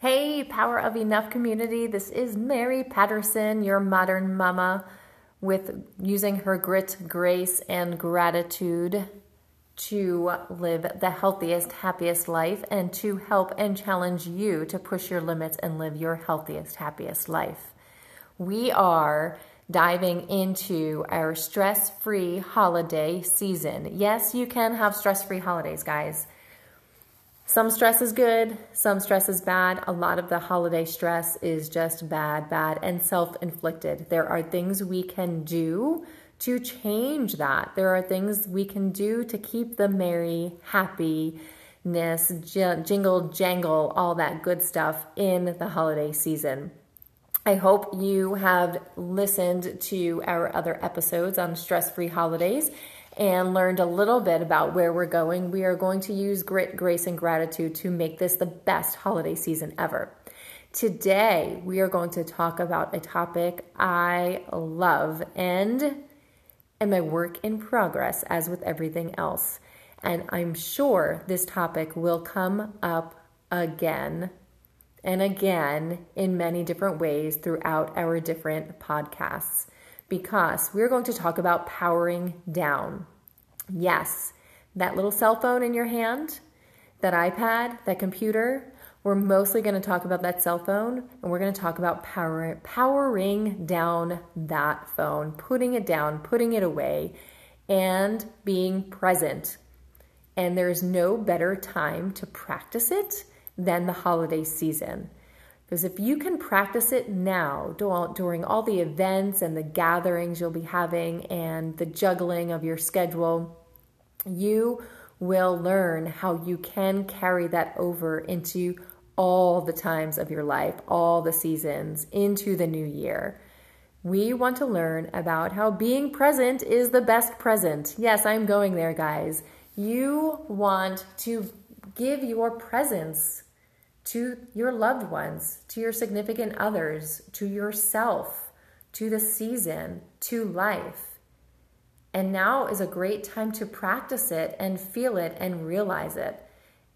Hey, Power of Enough community. This is Mary Patterson, your modern mama, with using her grit, grace, and gratitude to live the healthiest, happiest life and to help and challenge you to push your limits and live your healthiest, happiest life. We are diving into our stress free holiday season. Yes, you can have stress free holidays, guys. Some stress is good, some stress is bad. A lot of the holiday stress is just bad, bad, and self inflicted. There are things we can do to change that. There are things we can do to keep the merry, happiness, jingle, jangle, all that good stuff in the holiday season. I hope you have listened to our other episodes on stress free holidays and learned a little bit about where we're going. We are going to use grit, grace, and gratitude to make this the best holiday season ever. Today, we are going to talk about a topic I love and and my work in progress, as with everything else. And I'm sure this topic will come up again and again in many different ways throughout our different podcasts because we're going to talk about powering down. Yes, that little cell phone in your hand, that iPad, that computer, we're mostly going to talk about that cell phone and we're going to talk about power, powering down that phone, putting it down, putting it away, and being present. And there's no better time to practice it than the holiday season. Because if you can practice it now during all the events and the gatherings you'll be having and the juggling of your schedule, you will learn how you can carry that over into all the times of your life, all the seasons, into the new year. We want to learn about how being present is the best present. Yes, I'm going there, guys. You want to give your presence to your loved ones, to your significant others, to yourself, to the season, to life. And now is a great time to practice it and feel it and realize it.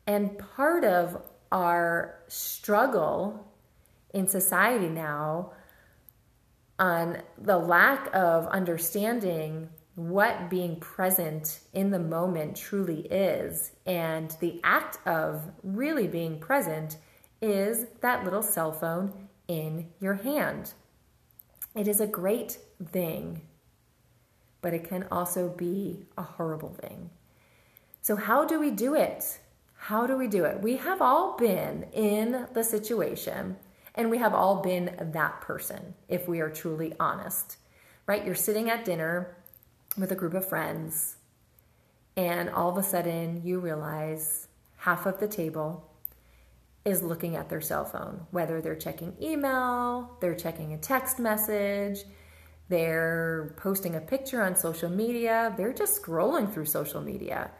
And part of our struggle in society now on the lack of understanding what being present in the moment truly is. And the act of really being present is that little cell phone in your hand. It is a great thing, but it can also be a horrible thing. So, how do we do it? How do we do it? We have all been in the situation and we have all been that person if we are truly honest, right? You're sitting at dinner with a group of friends, and all of a sudden you realize half of the table is looking at their cell phone, whether they're checking email, they're checking a text message, they're posting a picture on social media, they're just scrolling through social media.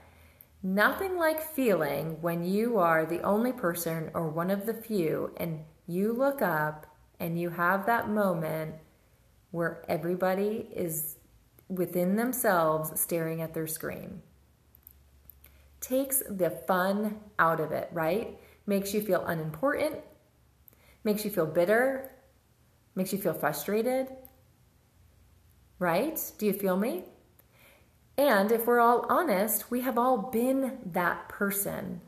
Nothing like feeling when you are the only person or one of the few and you look up and you have that moment where everybody is within themselves staring at their screen. Takes the fun out of it, right? Makes you feel unimportant, makes you feel bitter, makes you feel frustrated, right? Do you feel me? And if we're all honest, we have all been that person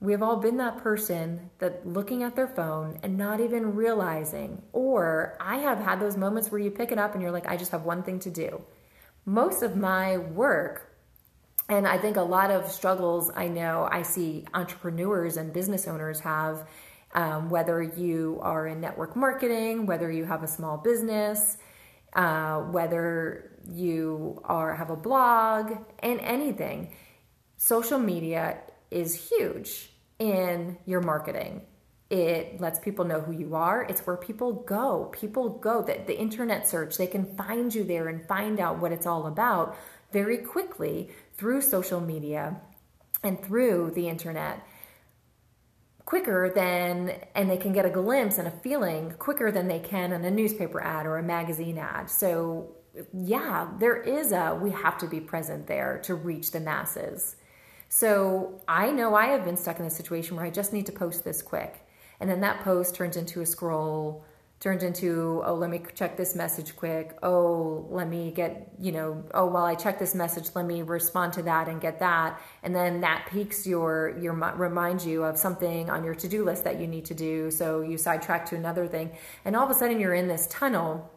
we have all been that person that looking at their phone and not even realizing, or I have had those moments where you pick it up and you're like, I just have one thing to do. Most of my work, and I think a lot of struggles I know I see entrepreneurs and business owners have, um, whether you are in network marketing, whether you have a small business, uh, whether you are have a blog, and anything. Social media is huge in your marketing. It lets people know who you are. It's where people go. People go that the internet search, they can find you there and find out what it's all about very quickly through social media and through the internet quicker than and they can get a glimpse and a feeling quicker than they can in a newspaper ad or a magazine ad. So yeah, there is a we have to be present there to reach the masses. So I know I have been stuck in a situation where I just need to post this quick. And then that post turns into a scroll, turns into, oh, let me check this message quick. Oh, let me get, you know, oh, while I check this message, let me respond to that and get that. And then that piques your, your, reminds you of something on your to-do list that you need to do. So you sidetrack to another thing. And all of a sudden you're in this tunnel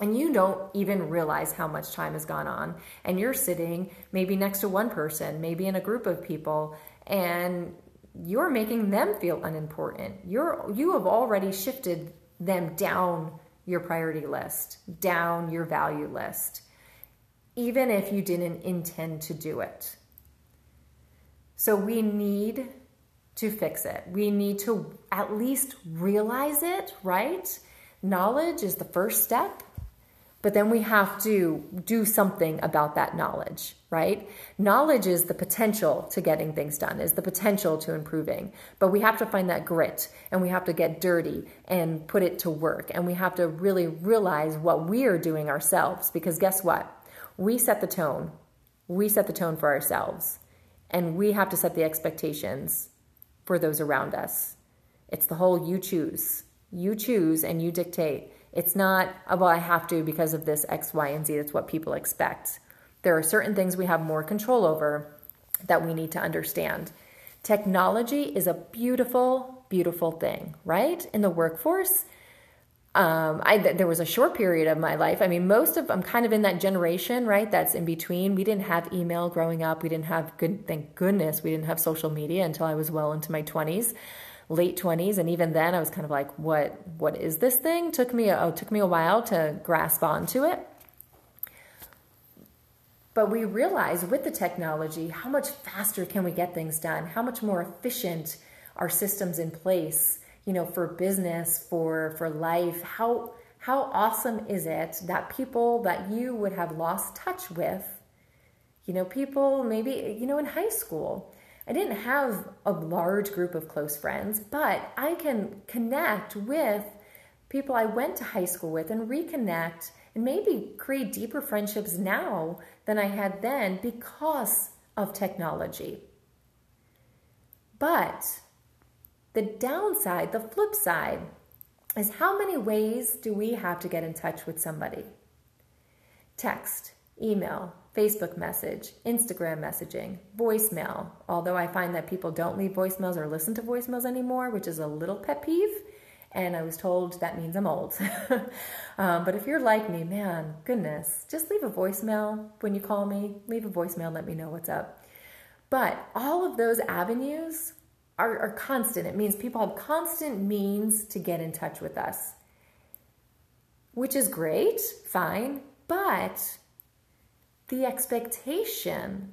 and you don't even realize how much time has gone on. And you're sitting maybe next to one person, maybe in a group of people, and you're making them feel unimportant. You're you have already shifted them down your priority list, down your value list, even if you didn't intend to do it. So we need to fix it. We need to at least realize it, right? Knowledge is the first step. But then we have to do something about that knowledge, right? Knowledge is the potential to getting things done, is the potential to improving. But we have to find that grit and we have to get dirty and put it to work. And we have to really realize what we are doing ourselves because guess what? We set the tone. We set the tone for ourselves. And we have to set the expectations for those around us. It's the whole you choose. You choose and you dictate. It's not, oh, well, I have to because of this X, Y, and Z. That's what people expect. There are certain things we have more control over that we need to understand. Technology is a beautiful, beautiful thing, right? In the workforce, um, I there was a short period of my life. I mean, most of I'm kind of in that generation, right? That's in between. We didn't have email growing up. We didn't have good. Thank goodness we didn't have social media until I was well into my 20s late 20s and even then I was kind of like what what is this thing? Took me a, oh, took me a while to grasp onto it. But we realize with the technology how much faster can we get things done? How much more efficient are systems in place you know for business for for life? How how awesome is it that people that you would have lost touch with you know people maybe you know in high school I didn't have a large group of close friends, but I can connect with people I went to high school with and reconnect and maybe create deeper friendships now than I had then because of technology. But the downside, the flip side, is how many ways do we have to get in touch with somebody? Text, email, Facebook message, Instagram messaging, voicemail. Although I find that people don't leave voicemails or listen to voicemails anymore, which is a little pet peeve. And I was told that means I'm old. um, but if you're like me, man, goodness, just leave a voicemail when you call me. Leave a voicemail, let me know what's up. But all of those avenues are, are constant. It means people have constant means to get in touch with us, which is great, fine. But the expectation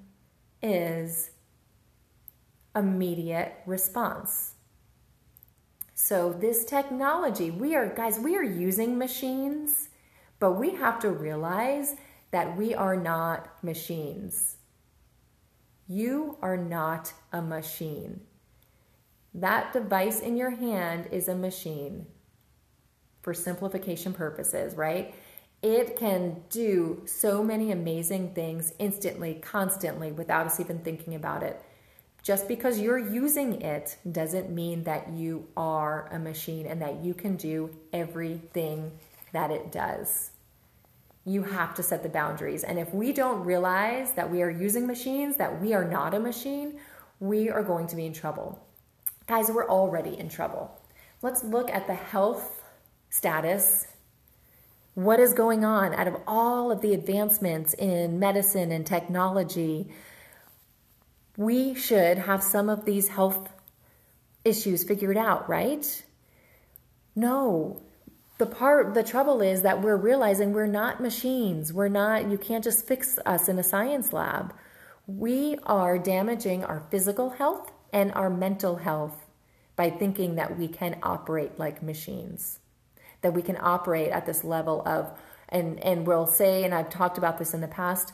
is immediate response. So, this technology, we are, guys, we are using machines, but we have to realize that we are not machines. You are not a machine. That device in your hand is a machine for simplification purposes, right? It can do so many amazing things instantly, constantly, without us even thinking about it. Just because you're using it doesn't mean that you are a machine and that you can do everything that it does. You have to set the boundaries. And if we don't realize that we are using machines, that we are not a machine, we are going to be in trouble. Guys, we're already in trouble. Let's look at the health status what is going on out of all of the advancements in medicine and technology? We should have some of these health issues figured out, right? No. The part the trouble is that we're realizing we're not machines. We're not you can't just fix us in a science lab. We are damaging our physical health and our mental health by thinking that we can operate like machines that we can operate at this level of and and we'll say and I've talked about this in the past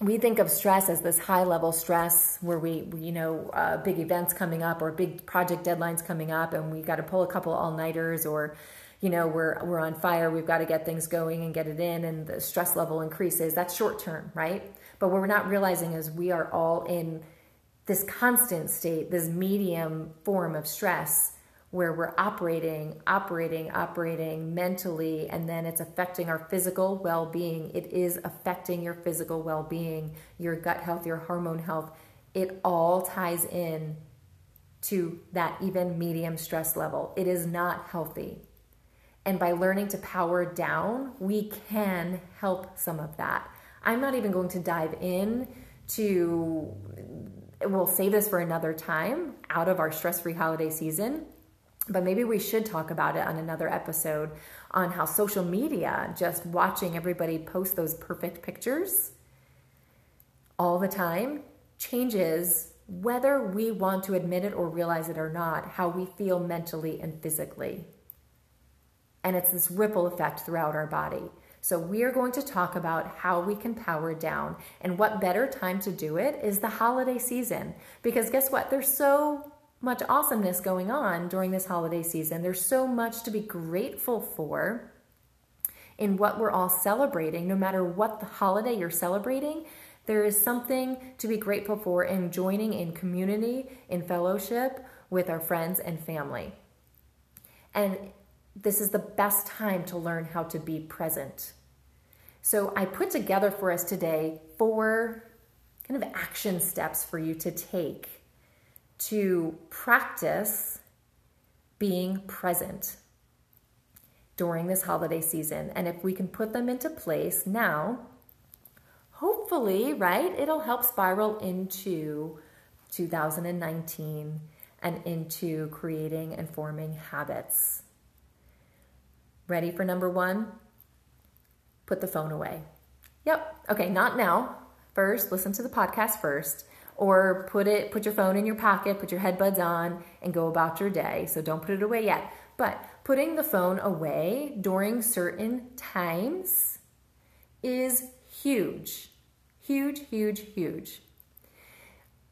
we think of stress as this high level stress where we, you know, uh, big events coming up or big project deadlines coming up, and we got to pull a couple all nighters, or, you know, we're we're on fire. We've got to get things going and get it in, and the stress level increases. That's short term, right? But what we're not realizing is we are all in this constant state, this medium form of stress where we're operating, operating, operating mentally, and then it's affecting our physical well being. It is affecting your physical well being, your gut health, your hormone health. It all ties in to that even medium stress level. It is not healthy. And by learning to power down, we can help some of that. I'm not even going to dive in to, we'll save this for another time out of our stress free holiday season. But maybe we should talk about it on another episode on how social media, just watching everybody post those perfect pictures all the time, changes whether we want to admit it or realize it or not, how we feel mentally and physically. And it's this ripple effect throughout our body. So, we are going to talk about how we can power down. And what better time to do it is the holiday season. Because guess what? There's so much awesomeness going on during this holiday season. There's so much to be grateful for in what we're all celebrating, no matter what the holiday you're celebrating. There is something to be grateful for in joining in community, in fellowship with our friends and family. And this is the best time to learn how to be present. So I put together for us today four kind of action steps for you to take to practice being present during this holiday season. And if we can put them into place now, hopefully, right, it'll help spiral into 2019 and into creating and forming habits Ready for number one? Put the phone away. Yep. Okay, not now. First, listen to the podcast first or put it put your phone in your pocket, put your headbuds on and go about your day. So don't put it away yet. But putting the phone away during certain times is huge. Huge, huge, huge.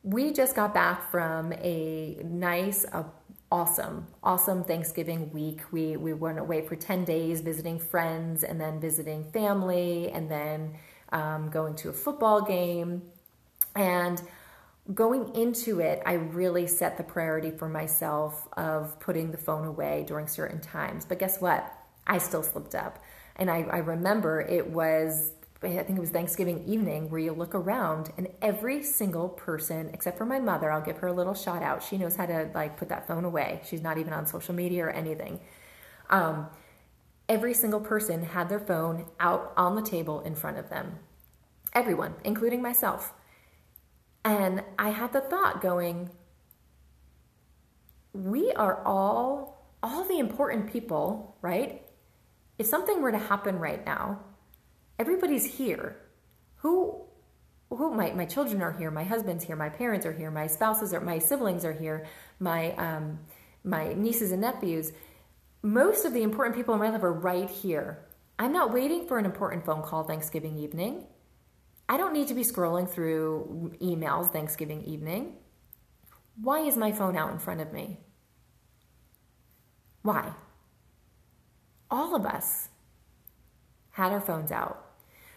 We just got back from a nice, a awesome, awesome Thanksgiving week. We we went away for ten days, visiting friends, and then visiting family, and then um, going to a football game. And going into it, I really set the priority for myself of putting the phone away during certain times. But guess what? I still slipped up. And I, I remember it was I think it was Thanksgiving evening where you look around and every single person, except for my mother, I'll give her a little shout out. She knows how to like put that phone away. She's not even on social media or anything. Um, every single person had their phone out on the table in front of them. Everyone, including myself. And I had the thought going, we are all, all the important people, right? If something were to happen right now, everybody's here. Who who my, my children are here, my husband's here, my parents are here, my spouses are my siblings are here, my um, my nieces and nephews. Most of the important people in my life are right here. I'm not waiting for an important phone call Thanksgiving evening. I don't need to be scrolling through emails Thanksgiving evening. Why is my phone out in front of me? Why? All of us had our phones out.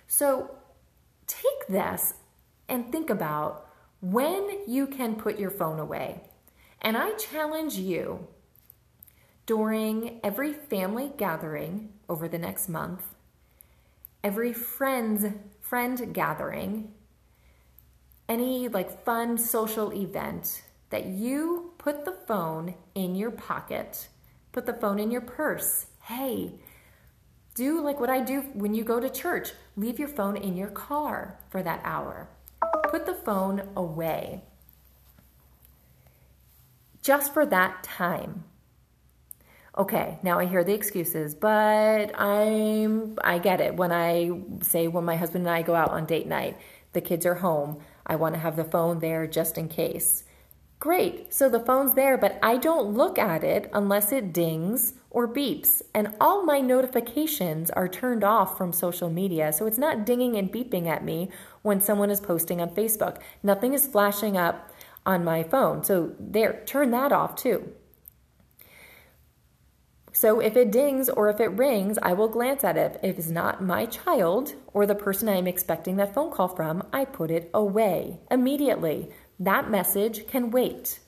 So take this and think about when you can put your phone away. And I challenge you during every family gathering over the next month, every friends friend gathering, any like fun social event that you put the phone in your pocket, put the phone in your purse. Hey, do like what I do when you go to church. Leave your phone in your car for that hour. Put the phone away just for that time. Okay, now I hear the excuses, but I'm I get it. When I say when my husband and I go out on date night, the kids are home, I want to have the phone there just in case. Great. So the phone's there, but I don't look at it unless it dings or beeps. And all my notifications are turned off from social media. So it's not dinging and beeping at me when someone is posting on Facebook. Nothing is flashing up on my phone. So there, turn that off too. So if it dings or if it rings, I will glance at it. If it's not my child or the person I am expecting that phone call from, I put it away immediately. That message can wait.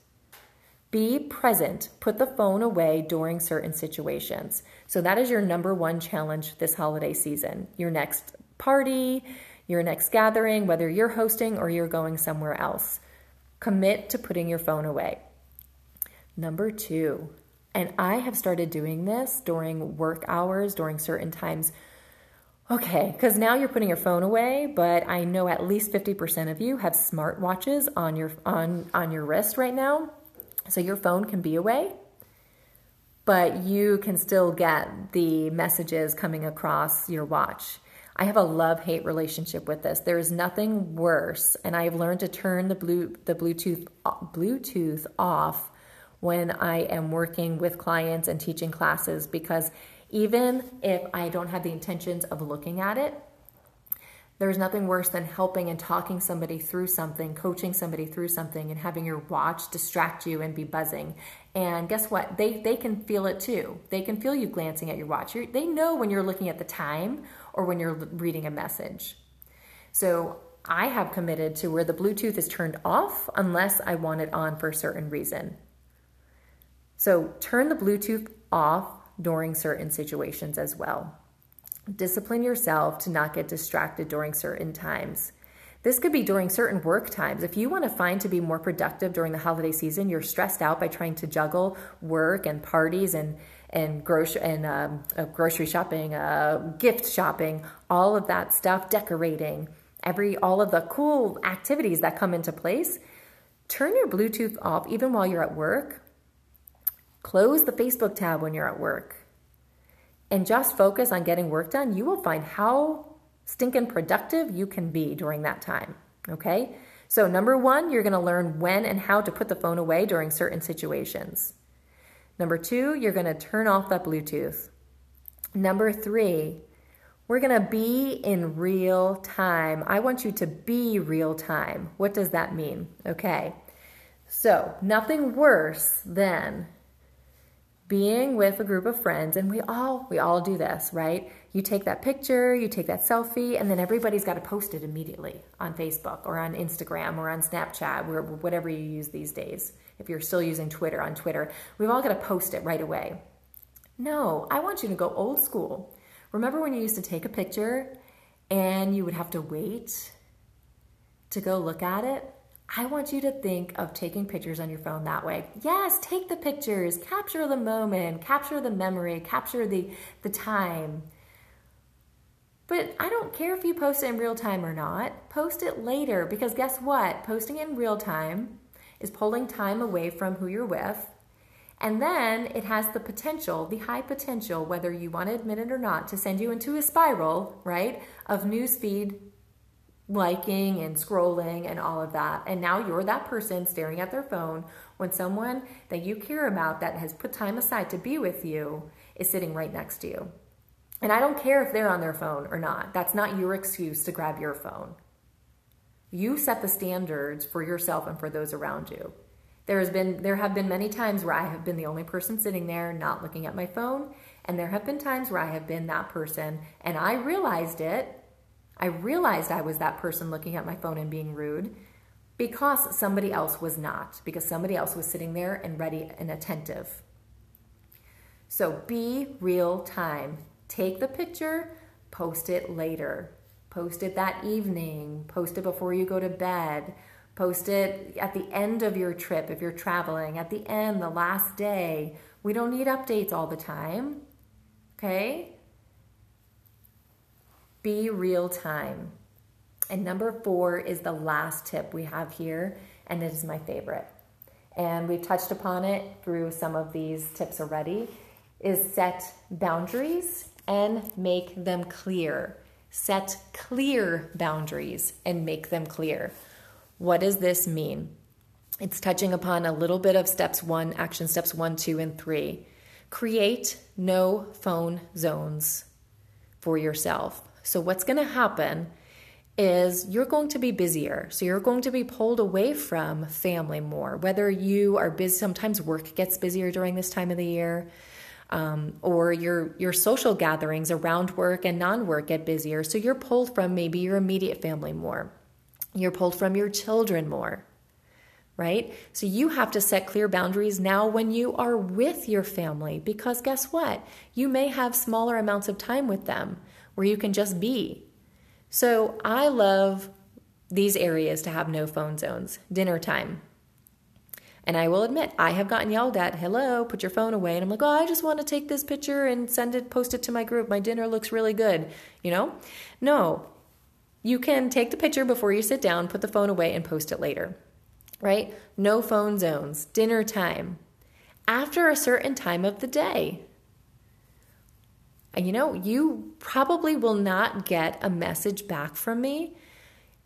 Be present. Put the phone away during certain situations. So, that is your number one challenge this holiday season. Your next party, your next gathering, whether you're hosting or you're going somewhere else. Commit to putting your phone away. Number two, and I have started doing this during work hours, during certain times. Okay, because now you're putting your phone away, but I know at least 50% of you have smartwatches on your on on your wrist right now. So your phone can be away, but you can still get the messages coming across your watch. I have a love-hate relationship with this. There is nothing worse, and I've learned to turn the blue the Bluetooth Bluetooth off when I am working with clients and teaching classes because even if I don't have the intentions of looking at it, there's nothing worse than helping and talking somebody through something, coaching somebody through something, and having your watch distract you and be buzzing. And guess what? They they can feel it too. They can feel you glancing at your watch. You're, they know when you're looking at the time or when you're reading a message. So I have committed to where the Bluetooth is turned off unless I want it on for a certain reason. So turn the Bluetooth off during certain situations as well. Discipline yourself to not get distracted during certain times. This could be during certain work times. If you want to find to be more productive during the holiday season, you're stressed out by trying to juggle work and parties and and grocery and um, uh, grocery shopping, uh, gift shopping, all of that stuff, decorating, every all of the cool activities that come into place. Turn your Bluetooth off even while you're at work. Close the Facebook tab when you're at work and just focus on getting work done, you will find how stinking productive you can be during that time. Okay? So, number one, you're to learn when and how to put the phone away during certain situations. Number two, you're to turn off that Bluetooth. Number three, we're to be in real time. I want you to be real time. What does that mean? Okay. So, nothing worse than being with a group of friends and we all we all do this right? You take that picture you take that selfie and then everybody's got to post it immediately on facebook or on instagram or on snapchat or whatever you use these days if you're still using twitter on twitter. We've all got to post it right away. No i want you to go old school. Remember when you used to take a picture and you would have to wait to go look at it I want you to think of taking pictures on your phone that way. Yes, take the pictures, capture the moment, capture the memory, capture the, the time. But I don't care if you post it in real time or not. Post it later because guess what? Posting in real time is pulling time away from who you're with. And then it has the potential, the high potential, whether you want to admit it or not, to send you into a spiral, right, of newsfeed liking and scrolling and all of that. And now you're that person staring at their phone when someone that you care about that has put time aside to be with you is sitting right next to you. And I don't care if they're on their phone or not. That's not your excuse to grab your phone. You set the standards for yourself and for those around you. There has been there have been many times where I have been the only person sitting there not looking at my phone, and there have been times where I have been that person and I realized it I realized I was that person looking at my phone and being rude because somebody else was not, because somebody else was sitting there and ready and attentive. So be real time. Take the picture, post it later. Post it that evening, post it before you go to bed, post it at the end of your trip if you're traveling, at the end, the last day. We don't need updates all the time. Okay? Be real time. And number four is the last tip we have here, and it is my favorite. And we've touched upon it through some of these tips already, is set boundaries and make them clear. Set clear boundaries and make them clear. What does this mean? It's touching upon a little bit of steps one, action steps one, two, and three. Create no phone zones for yourself. So, what's going to happen is you're going to be busier. So, you're going to be pulled away from family more. Whether you are busy, sometimes work gets busier during this time of the year. Um, or your your social gatherings around work and non-work get busier so you're pulled from maybe your immediate family more you're pulled from your children more right? So you have to set clear boundaries now when you are with your family because guess what? You may have smaller amounts of time with them where you can just be. So I love these areas to have no phone zones. Dinner time. And I will admit, I have gotten yelled at, hello, put your phone away. And I'm like, oh, I just want to take this picture and send it, post it to my group. My dinner looks really good. You know? No. You can take the picture before you sit down, put the phone away, and post it later. Right? No phone zones. Dinner time. After a certain time of the day. And you know, you probably will not get a message back from me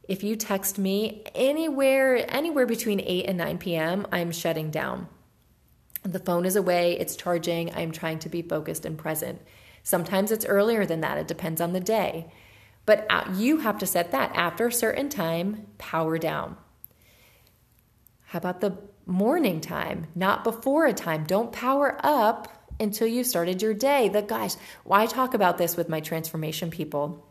if you text me anywhere anywhere between 8 and 9 p.m., I'm shutting down. The phone is away, it's charging, I'm trying to be focused and present. Sometimes it's earlier than that, it depends on the day. But uh, you have to set that after a certain time, power down. How about the morning time? Not before a time. Don't power up until you started your day. The guys, why talk about this with my transformation people?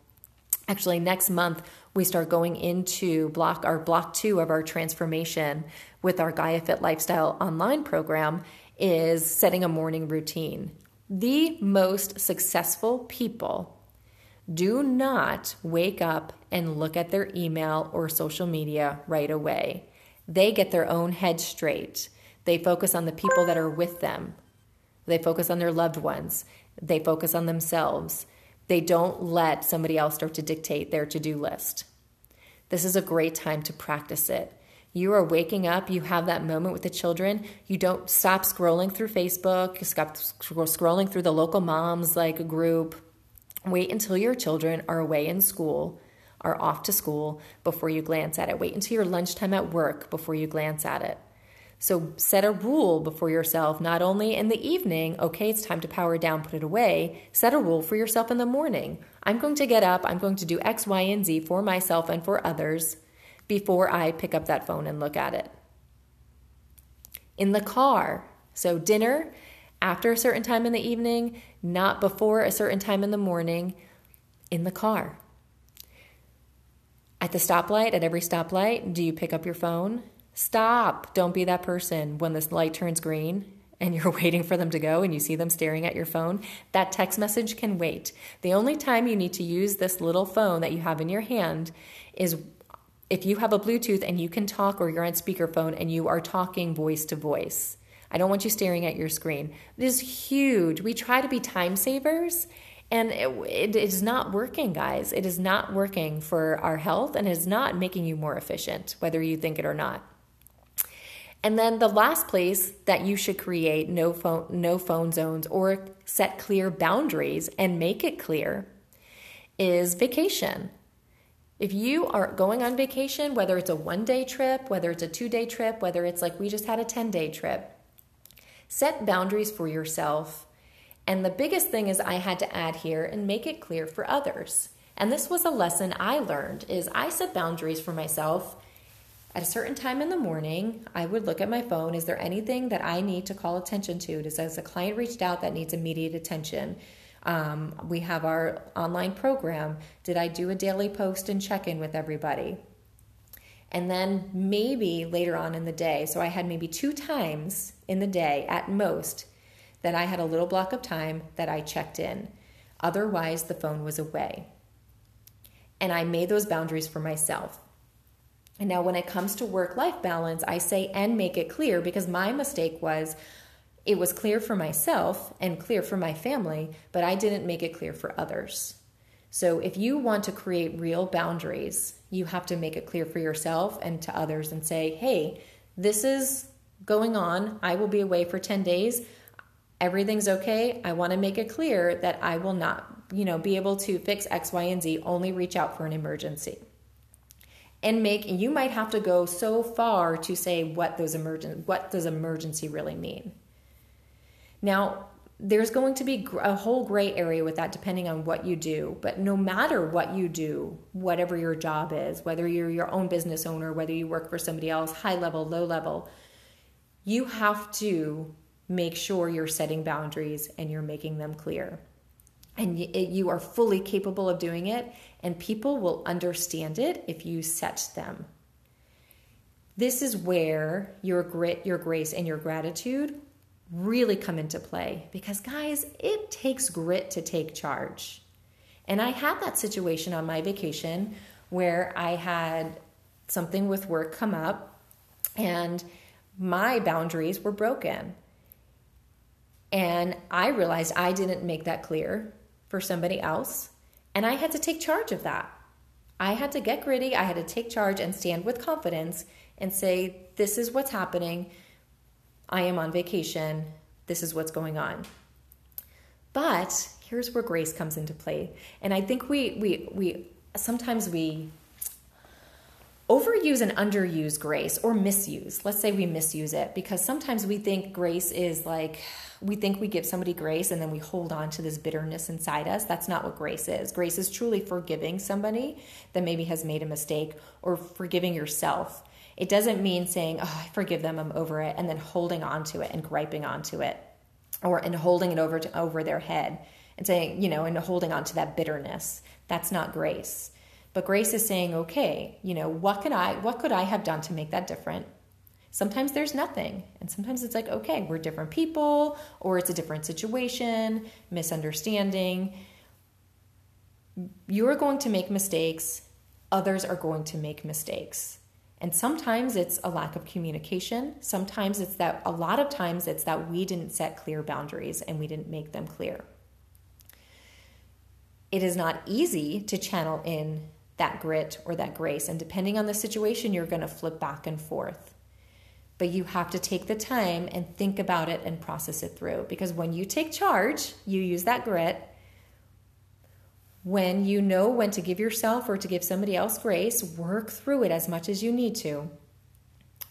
Actually, next month we start going into block our block two of our transformation with our Gaia Fit Lifestyle online program is setting a morning routine. The most successful people do not wake up and look at their email or social media right away. They get their own head straight. They focus on the people that are with them. They focus on their loved ones. They focus on themselves. They don't let somebody else start to dictate their to do list. This is a great time to practice it. You are waking up, you have that moment with the children. You don't stop scrolling through Facebook, you stop scrolling through the local moms like group. Wait until your children are away in school, are off to school before you glance at it. Wait until your lunchtime at work before you glance at it. So set a rule before yourself, not only in the evening, okay, it's time to power down, put it away. Set a rule for yourself in the morning. I'm going to get up, I'm going to do X, Y, and Z for myself and for others before I pick up that phone and look at it. In the car, so dinner after a certain time in the evening, not before a certain time in the morning, in the car. At the stoplight, at every stoplight, do you pick up your phone? Stop. Don't be that person when this light turns green and you're waiting for them to go and you see them staring at your phone. That text message can wait. The only time you need to use this little phone that you have in your hand is if you have a Bluetooth and you can talk or you're on speakerphone and you are talking voice to voice. I don't want you staring at your screen. It is huge. We try to be time savers and it, it is not working, guys. It is not working for our health and it is not making you more efficient, whether you think it or not. And then the last place that you should create no phone no phone zones or set clear boundaries and make it clear is vacation. If you are going on vacation, whether it's a one day trip, whether it's a two day trip, whether it's like we just had a 10 day trip, set boundaries for yourself. And the biggest thing is I had to add here and make it clear for others. And this was a lesson I learned is I set boundaries for myself at a certain time in the morning, I would look at my phone. Is there anything that I need to call attention to? Does a client reached out that needs immediate attention? Um, we have our online program. Did I do a daily post and check in with everybody? And then maybe later on in the day, so I had maybe two times in the day at most that I had a little block of time that I checked in. Otherwise, the phone was away. And I made those boundaries for myself. And now, when it comes to work life balance, I say and make it clear because my mistake was it was clear for myself and clear for my family, but I didn't make it clear for others. So, if you want to create real boundaries, you have to make it clear for yourself and to others and say, hey, this is going on. I will be away for 10 days. Everything's okay. I want to make it clear that I will not, you know, be able to fix X, Y, and Z, only reach out for an emergency and make you might have to go so far to say what those emergent what does emergency really mean. Now there's going to be a whole gray area with that depending on what you do but no matter what you do whatever your job is whether you're your own business owner whether you work for somebody else high level low level you have to make sure you're setting boundaries and you're making them clear and you are fully capable of doing it, and people will understand it if you set them. This is where your grit, your grace, and your gratitude really come into play because, guys, it takes grit to take charge. And I had that situation on my vacation where I had something with work come up and my boundaries were broken. And I realized I didn't make that clear for somebody else. And I had to take charge of that. I had to get gritty. I had to take charge and stand with confidence and say, This is what's happening. I am on vacation. This is what's going on. But here's where grace comes into play. And I think we we we sometimes we overuse and underuse grace or misuse. Let's say we misuse it because sometimes we think grace is like we think we give somebody grace and then we hold on to this bitterness inside us. That's not what grace is. Grace is truly forgiving somebody that maybe has made a mistake or forgiving yourself. It doesn't mean saying, "Oh, I forgive them, I'm over it," and then holding on to it and griping onto it or and holding it over to over their head and saying, you know, and holding on to that bitterness. That's not grace. But grace is saying, okay, you know, what could I what could I have done to make that different? Sometimes there's nothing. And sometimes it's like, okay, we're different people or it's a different situation, misunderstanding. You're going to make mistakes, others are going to make mistakes. And sometimes it's a lack of communication. Sometimes it's that, a lot of times it's that we didn't set clear boundaries and we didn't make them clear. It is not easy to channel in that grit or that grace. And depending on the situation, you're going to flip back and forth. But you have to take the time and think about it and process it through. Because when you take charge, you use that grit when you know when to give yourself or to give somebody else grace, work through it as much as you need to.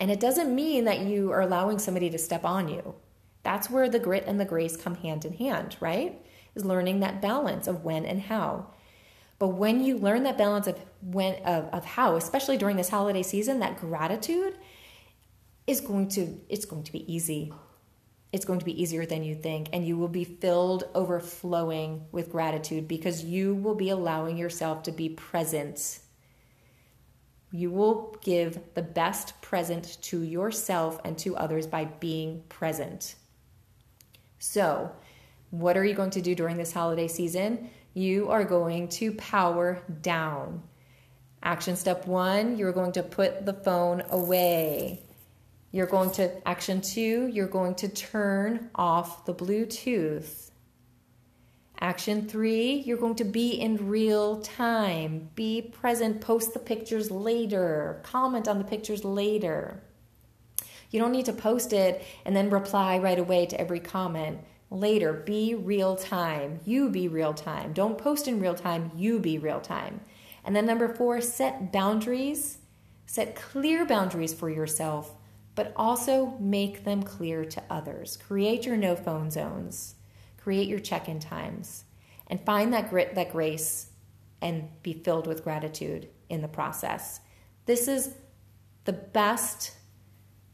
And it doesn't mean that you are allowing somebody to step on you. That's where the grit and the grace come hand in hand, right? Is learning that balance of when and how. But when you learn that balance of when of, of how, especially during this holiday season, that gratitude is going to it's going to be easy it's going to be easier than you think, and you will be filled overflowing with gratitude because you will be allowing yourself to be present. You will give the best present to yourself and to others by being present. So, what are you going to do during this holiday season? You are going to power down. Action step one, you're going to put the phone away. You're going to, action two, you're going to turn off the Bluetooth. Action three, you're going to be in real time. Be present, post the pictures later, comment on the pictures later. You don't need to post it and then reply right away to every comment. Later, be real time. You be real time. Don't post in real time, you be real time. And then number four, set boundaries. Set clear boundaries for yourself but also make them clear to others. Create your no phone zones, create your check in times, and find that grit, that grace, and be filled with gratitude in the process. This is the best,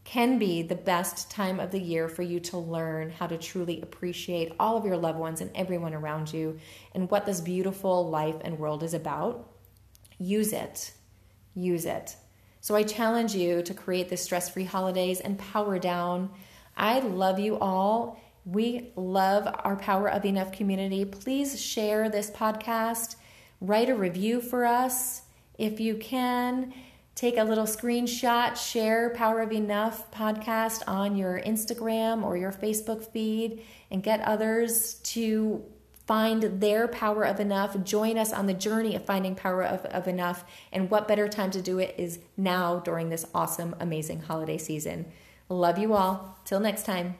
can be the best time of the year for you to learn how to truly appreciate all of your loved ones and everyone around you and what this beautiful life and world is about. Use it. Use it. So I challenge you to create the stress free holidays and power down. I love you all. We love our Power of Enough community. Please share this podcast, write a review for us if you can. Take a little screenshot, share Power of Enough podcast on your Instagram or your Facebook feed, and get others to find their power of enough, join us on the journey of finding power of, of enough. And what better time to do it is now during this awesome, amazing holiday season. Love you all. Till next time.